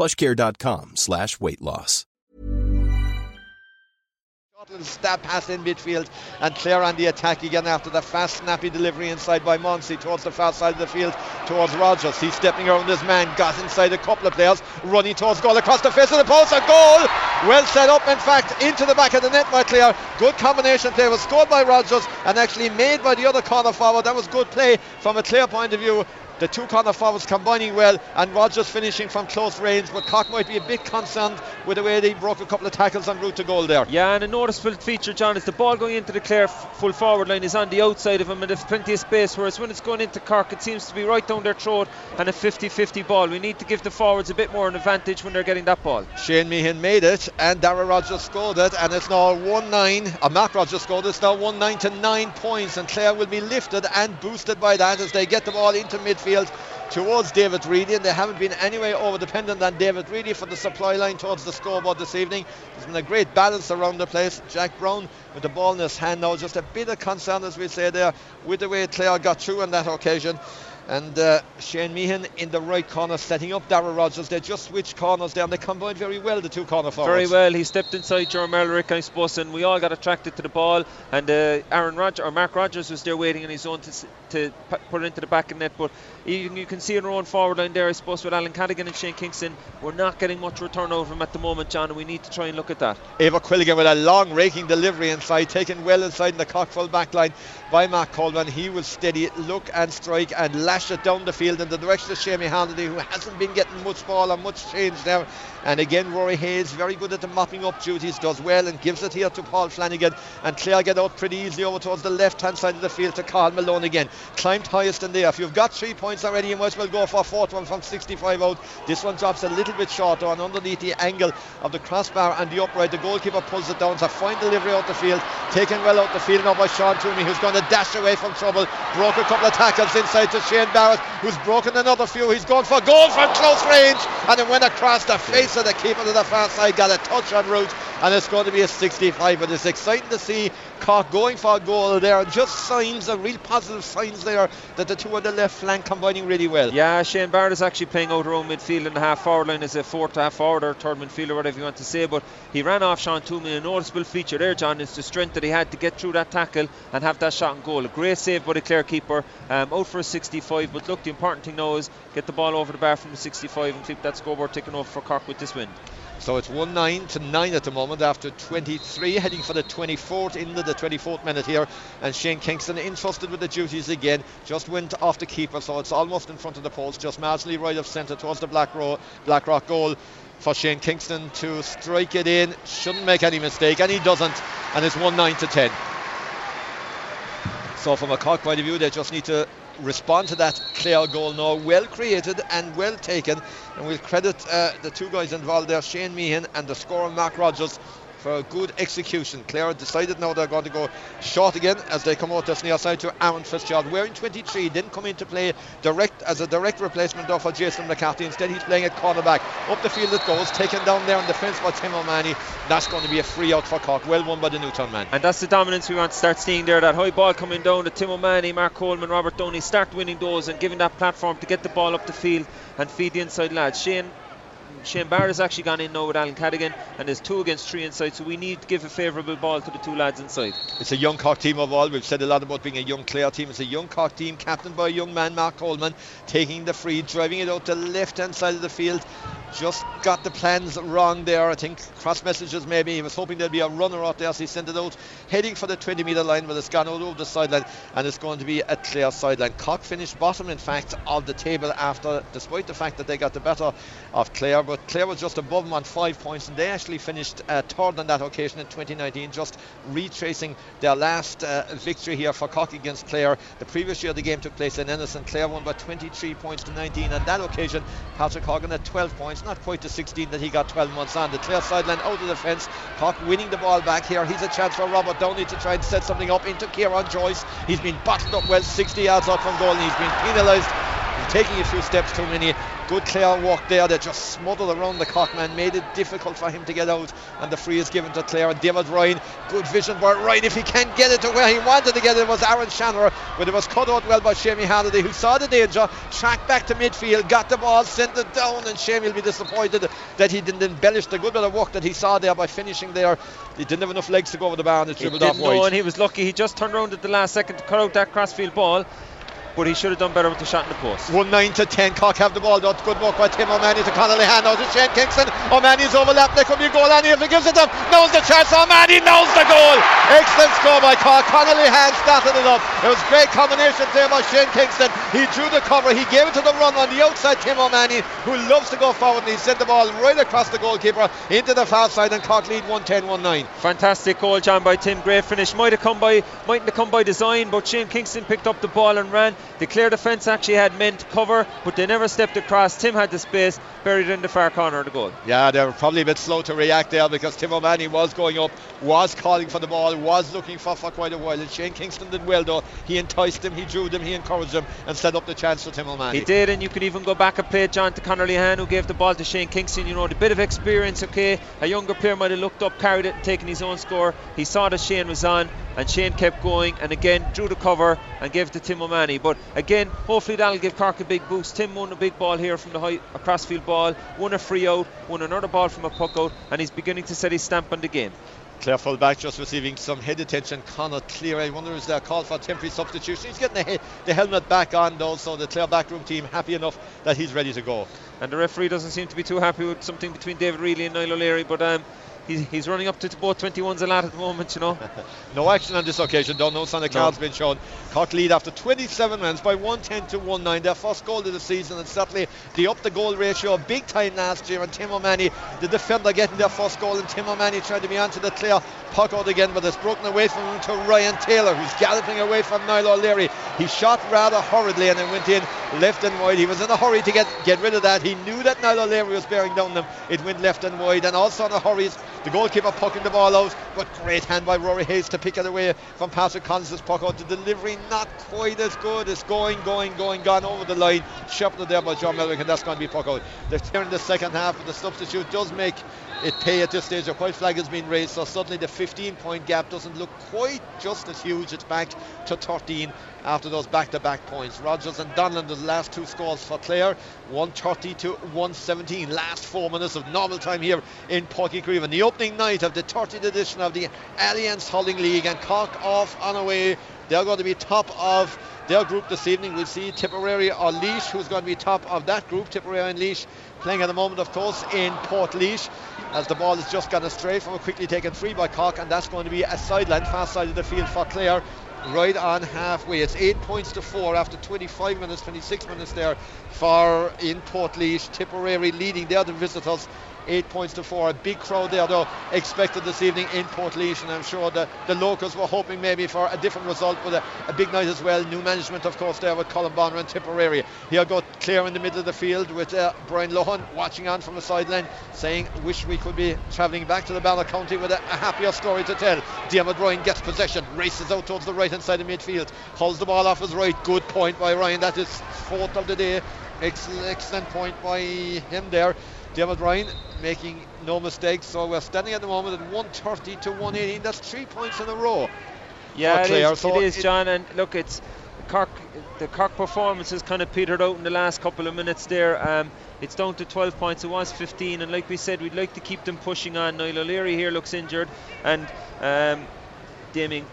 plushcare.com slash weight loss. Stab pass in midfield and clear on the attack again after the fast snappy delivery inside by Muncie towards the far side of the field towards Rogers. He's stepping around his man got inside a couple of players running towards goal across the face of the post A goal! Well set up in fact into the back of the net by Clare good combination play was scored by Rogers and actually made by the other corner forward. That was good play from a clear point of view the two corner forwards combining well and Rogers finishing from close range but Cork might be a bit concerned with the way they broke a couple of tackles en route to goal there Yeah, and a noticeable feature, John, is the ball going into the Clare f- full forward line is on the outside of him, and there's plenty of space. Whereas when it's going into Cork, it seems to be right down their throat and a 50-50 ball. We need to give the forwards a bit more of an advantage when they're getting that ball. Shane Meehan made it and Dara Rogers scored it and it's now 1-9 uh, Mark Rogers scored it, it's now 1-9 to 9 points and Clare will be lifted and boosted by that as they get the ball into midfield towards David Reidy and they haven't been anyway over dependent on David Reidy for the supply line towards the scoreboard this evening. There's been a great balance around the place. Jack Brown with the ball in his hand now. Just a bit of concern as we say there with the way Clare got through on that occasion and uh, Shane Meehan in the right corner setting up Darrell Rogers they just switched corners there and they combined very well the two corner forwards Very well, he stepped inside Jerome Elric, I suppose, and we all got attracted to the ball. And uh, Aaron Rodgers or Mark Rogers was there waiting in his own to, to put it into the back of net. But you, you can see in our own forward line there, I suppose, with Alan Cadogan and Shane Kingston, we're not getting much return over him at the moment, John, and we need to try and look at that. Ava Quilligan with a long raking delivery inside, taken well inside in the Cockful back line by Mark Coleman. He will steady it, look and strike and lash it down the field in the direction of Shamey Harnedy, who hasn't been getting much ball and much change there. And again, Rory Hayes, very good at the mopping up duties, does well and gives it here to Paul Flanagan. And Clare get out pretty easily over towards the left hand side of the field to Cathal Malone again. Climbed highest in there. If you've got three points already, you might as well go for a fourth one from 65 out. This one drops a little bit short and underneath the angle of the crossbar and the upright. The goalkeeper pulls it down. It's a fine delivery out the field. Taken well out the field now by Sean Twomey, who's going to dash away from trouble. Broke a couple of tackles inside to Shane Barrett, who's broken another few. He's gone for goal from close range and it went across the face of the keeper to the far side. Got a touch on route and it's going to be a 65. But it's exciting to see Cork going for a goal there. Just signs, of real positive signs there that the two on the left flank combining really well. Yeah, Shane Barrett is actually playing out around midfield in the half forward line as a fourth half forward or third midfielder, whatever you want to say. But he ran off Sean Twomey. A noticeable feature there, John, is the strength that he had to get through that tackle and have that shot and goal. A great save by the Clare keeper, um, out for a 65. But look, the important thing now is get the ball over the bar from the 65 and keep that scoreboard ticking over for Cork with this win. So it's 1 9 to 9 at the moment after 23, heading for the 24th into the 24th minute here. And Shane Kingston entrusted with the duties again, just went off the keeper, so it's almost in front of the post, just marginally right of centre towards the Black, Ro- Black Rock goal for Shane Kingston to strike it in. Shouldn't make any mistake, and he doesn't. And it's 1 9 to 10. So from a Cork point of view, they just need to respond to that clear goal now. Well created and well taken. And we'll credit uh, the two guys involved there, Shane Meehan and the scorer Mark Rogers. For a good execution. Clare decided now they're going to go short again as they come out this near side to Aaron Fitzgerald. Wearing 23 didn't come into play direct as a direct replacement though for Jason McCarthy. Instead he's playing at cornerback. Up the field it goes, taken down there on defence by Tim O'Mahony. That's going to be a free out for Cork. Well won by the Newtown man. And that's the dominance we want to start seeing there. That high ball coming down to Tim O'Mahony, Mark Coleman, Robert Downey start winning those and giving that platform to get the ball up the field and feed the inside lads. Shane Shane Barrett has actually gone in now with Alan Cadogan and there's two against three inside, so we need to give a favourable ball to the two lads inside. It's a young Cork team overall. We've said a lot about being a young Clare team. It's a young Cork team, captained by a young man, Mark Coleman, taking the free, driving it out the left hand side of the field. Just got the plans wrong there. I think cross messages maybe. He was hoping there'd be a runner out there, so he sent it out, heading for the 20 metre line, but it's gone out over the sideline, and it's going to be a clear sideline. Cork finished bottom, in fact, of the table after, despite the fact that they got the better of Clare, but Clare was just above them on five points, and they actually finished uh, third on that occasion in 2019, just retracing their last uh, victory here for Cork against Clare. The previous year the game took place in Ennis, and Clare won by 23 points to 19. On that occasion, Patrick Horgan had 12 points, not quite the 16 that he got 12 months on. The Clare sideline out of the fence. Cork winning the ball back here. He's a chance for Robert Downey to try and set something up into Kieran Joyce. He's been bottled up well 60 yards out from goal, and he's been penalised taking a few steps too many. Good Clare walk there. They just smothered around the Cockman, made it difficult for him to get out. And the free is given to Clare. And David Ryan, good vision by Ryan. If he can't get it to where he wanted to get it, it was Aaron Shanagher. But it was cut out well by Shamey Harnedy, who saw the danger, tracked back to midfield, got the ball, sent it down. And Shamey will be disappointed that he didn't embellish the good bit of work that he saw there by finishing there. He didn't have enough legs to go over the bar and it dribbled off wide. and he was lucky. He just turned around at the last second to cut out that crossfield ball but he should have done better with the shot in the post. 1 9 to 10. Cork have the ball. That's good work by Tim O'Mahony to Conor Lehane out to Shane Kingston. O'Mahony's overlapped. There could be a goal. And if he gives it to him, knows the chance. O'Mahony knows the goal. Excellent score by Cork. Conor Lehane started it up. It was great combination there by Shane Kingston. He drew the cover. He gave it to the run on the outside. Tim O'Mahony, who loves to go forward, and he sent the ball right across the goalkeeper into the far side. And Cork lead 1 10 1 9. Fantastic goal, John, by Tim. Great finish. Might have come by, mightn't have come by design, but Shane Kingston picked up the ball and ran. The clear defence actually had men to cover, but they never stepped across. Tim had the space, buried in the far corner of the goal. Yeah, they were probably a bit slow to react there because Tim O'Mahony was going up, was calling for the ball, was looking for for quite a while. And Shane Kingston did well though. He enticed him, he drew them, he encouraged them, and set up the chance for Tim O'Mahony. He did, and you could even go back and play John to Conor Lehane, who gave the ball to Shane Kingston. You know, a bit of experience, okay. A younger player might have looked up, carried it, and taken his own score. He saw that Shane was on, and Shane kept going, and again drew the cover and gave it to Tim O'Mahony. But again, hopefully that'll give Cork a big boost. Tim won a big ball here from the high, a crossfield ball, won a free out, won another ball from a puck out, and he's beginning to set his stamp on the game. Clare fullback just receiving some head attention. Connor Clear, I wonder is there a call for temporary substitution? He's getting the, he- the helmet back on though, so the Clare backroom team happy enough that he's ready to go. And the referee doesn't seem to be too happy with something between David Reilly and Niall O'Leary, but um, he's, he's running up to both 21s a lot at the moment, you know. no action on this occasion, though. No sign of cards no. been shown. Cork lead after 27 runs by 110 to 19. Their first goal of the season, and certainly the up the goal ratio big time last year. And Tim O'Mahony, the defender, getting their first goal, and Tim O'Mahony trying to be onto the clear puck out again, but it's broken away from him to Ryan Taylor, who's galloping away from Niall O'Leary. He shot rather hurriedly and it went in left and wide. He was in a hurry to get, get rid of that. He knew that Niall O'Leary was bearing down them. It went left and wide, and also in a hurry, the goalkeeper pucking the ball out, but great hand by Rory Hayes to pick it away from Patrick Collins' puck out. The delivery not quite as good. It's going, going, going, gone over the line. Shepherded there by John Melwick, and that's going to be puck out. They're in the second half, but the substitute does make it pay at this stage. A white flag has been raised, so suddenly the 15 point gap doesn't look quite just as huge. It's back to 13 after those back to back points. Rogers and Donnellan, the last two scores for Clare 130 to 117. Last four minutes of normal time here in Uí The opening night of the 30th edition of the Allianz Hurling League, and Cork off on away. They're going to be top of their group this evening. We'll see Tipperary or Laois, who's going to be top of that group. Tipperary and Laois playing at the moment, of course, in Portlaoise as the ball has just gone astray from a quickly taken free by Cork, and that's going to be a sideline, far side of the field for Clare. Right on halfway. It's eight points to four after 25 minutes, 26 minutes there for in Portlaoise. Tipperary leading. They are the visitors eight points to four. A big crowd there, though, expected this evening in Portlaoise, and I'm sure the, the locals were hoping maybe for a different result, but a, a big night as well. New management, of course, there with Colm Bonnar and Tipperary. Here go clear in the middle of the field with uh, Brian Lohan watching on from the sideline, saying, Wish we could be travelling back to the Banner County with a, a happier story to tell. Diarmuid Ryan gets possession, races out towards the right hand side of midfield, holds the ball off his right. Good point by Ryan. That is fourth of the day. Excellent point by him there. David Ryan making no mistakes. So we're standing at the moment at 130 to 118. That's three points in a row. Yeah, it is, so it is, John. And look, it's Cork. The Cork performance has kind of petered out in the last couple of minutes there. Um, it's down to 12 points. It was 15, and like we said, we'd like to keep them pushing on. Niall O'Leary here looks injured, and um, Damien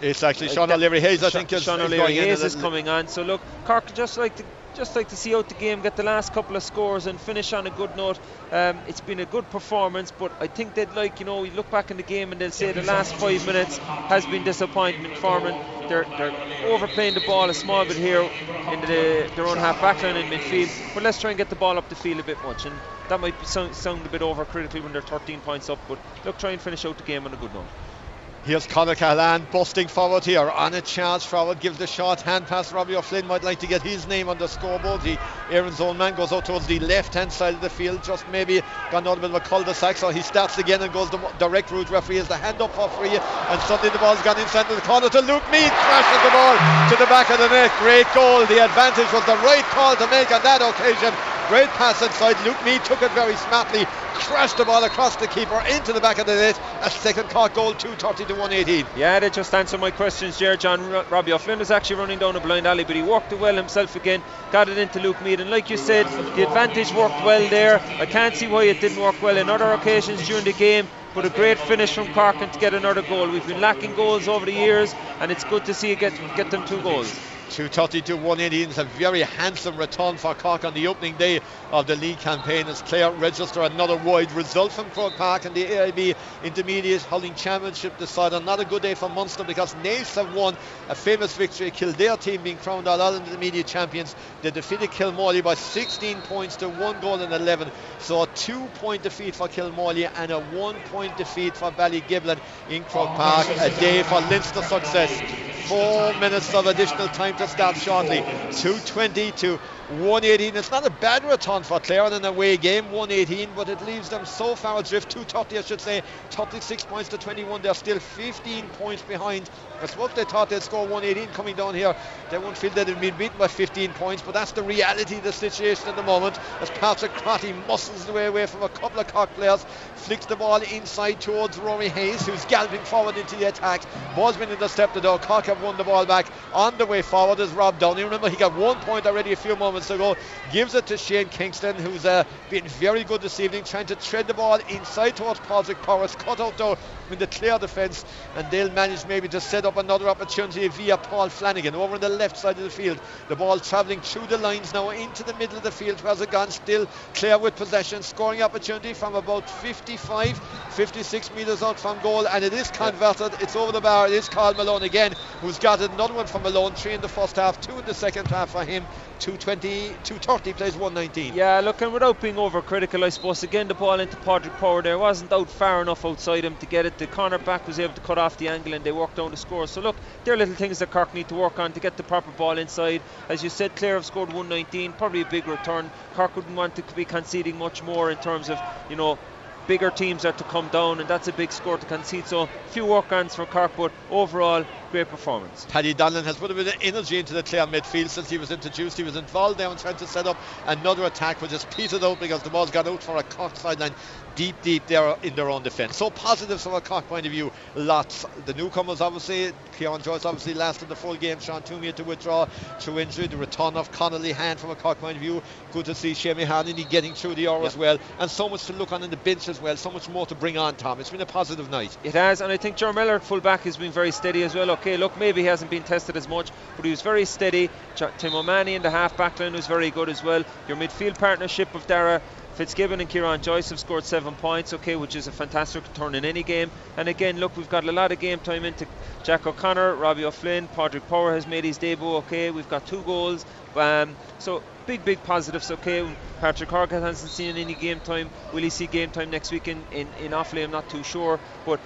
it's actually uh, Sean O'Leary Hayes, I think, Sean O'Leary Hayes is coming on. So look, Cork just like to just like to see out the game, get the last couple of scores, and finish on a good note. Um, it's been a good performance, but I think they'd like, you know, you look back in the game and they'll say the last five minutes has been disappointment for them. They're, they're overplaying the ball a small bit here in the, their own half back line in midfield, but let's try and get the ball up the field a bit much. And that might sound, sound a bit overcritical when they're 13 points up, but look, try and finish out the game on a good note. Here's Conor Cahalane busting forward here on a charge forward, gives the short hand pass. Robbie O'Flynn might like to get his name on the scoreboard. He, Aaron's own man goes out towards the left hand side of the field, just maybe gone out of a cul-de-sac, so he starts again and goes the direct route. Referee has the hand up for free, and suddenly the ball's gone inside the corner to Luke Meade. crashes the ball to the back of the net. Great goal. The advantage was the right call to make on that occasion. Great pass inside. Luke Meade took it very smartly, crashed the ball across the keeper into the back of the net. A second Cork goal, 230 to 118. Yeah, they just answered my questions there, John. Robbie O'Flynn was actually running down a blind alley, but he worked it well himself again, got it into Luke Meade. And like you said, the advantage worked well there. I can't see why it didn't work well in other occasions during the game but a great finish from Cork and to get another goal. We've been lacking goals over the years, and it's good to see it get get them two goals. 230 to 180 is a very handsome return for Cork on the opening day of the league campaign. As Clare register another wide result from Croke Park in the AIB Intermediate Hurling Championship decided not a good day for Munster because Naas have won a famous victory Kildare team being crowned All Ireland Intermediate champions. They defeated Kilmoyley by 16 points to 1 goal and 11 so a 2 point defeat for Kilmoyley and a 1 point defeat for Ballygiblin in Croke oh, Park. a day for Leinster success. Four minutes of additional time to start shortly. 220 to 118. It's not a bad return for Clare in an away game, 118, but it leaves them so far adrift. 230, I should say. 36 points to 21. They're still 15 points behind. I suppose they thought they'd score 118 coming down here. They won't feel that they've been beaten by 15 points, but that's the reality of the situation at the moment. As Patrick Crotty muscles the way away from a couple of Cork players, flicks the ball inside towards Rory Hayes, who's galloping forward into the attack. Ball's been intercepted though. Cork have won the ball back on the way forward as Rob Downey. Remember, he got one point already a few moments ago. Gives it to Shane Kingston, who's uh, been very good this evening, trying to tread the ball inside towards Patrick Powers. Cut out though in the clear defence, and they'll manage maybe to set up another opportunity via Paul Flanagan over on the left side of the field. The ball travelling through the lines now into the middle of the field. Where's it gone? Still clear with possession. Scoring opportunity from about 55, 56 metres out from goal, and it is converted. It's over the bar. It is Cathal Malone again, who's got another one from Malone. Three in the first half, two in the second half for him. 220, 230 plays 119. Yeah, look, and without being overcritical, I suppose again the ball into Patrick Power there wasn't out far enough outside him to get it. The corner back was able to cut off the angle and they worked down the score. So look, there are little things that Cork need to work on to get the proper ball inside. As you said, Clare have scored 119, probably a big return. Cork wouldn't want to be conceding much more in terms of, you know, bigger teams are to come down, and that's a big score to concede. So, few work-ons for Cork, but overall, great performance. Paddy Donnellan has put a bit of energy into the Clare midfield since he was introduced. He was involved there in trying to set up another attack, which has petered out because the ball's got out for a Cork sideline deep, deep there in their own defence. So positive from a Cork point of view. Lots. The newcomers, obviously, Kieran Joyce obviously lasted the full game. Sean Twomey had to withdraw through injury. The return of Conor Lehane from a Cork point of view. Good to see Seamie Harnedy getting through the hour as well. And so much to look on in the bench as well. So much more to bring on, Tom. It's been a positive night. It has, and I think Joe Miller full back has been very steady as well. Okay, look, maybe he hasn't been tested as much, but he was very steady. Tim O'Mahony in the half back line was very good as well. Your midfield partnership of Darragh Fitzgibbon and Kieran Joyce have scored seven points, okay, which is a fantastic return in any game. And again, look, we've got a lot of game time into Jack O'Connor, Robbie O'Flynn, Patrick Power has made his debut, okay. We've got two goals. Um, so big, big positives, okay. Patrick Horgan hasn't seen any game time. Will he see game time next week in, in, in Offaly? I'm not too sure. But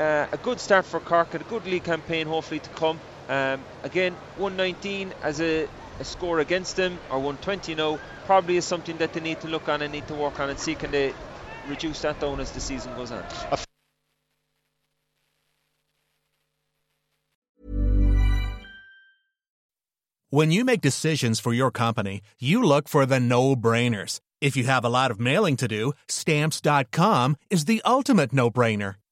uh, a good start for Cork and a good league campaign hopefully to come. Um, again, 119 as a, a score against them, or 120 now, probably is something that they need to look on and need to work on and see can they reduce that down as the season goes on. When you make decisions for your company, you look for the no-brainers. If you have a lot of mailing to do, stamps.com is the ultimate no-brainer.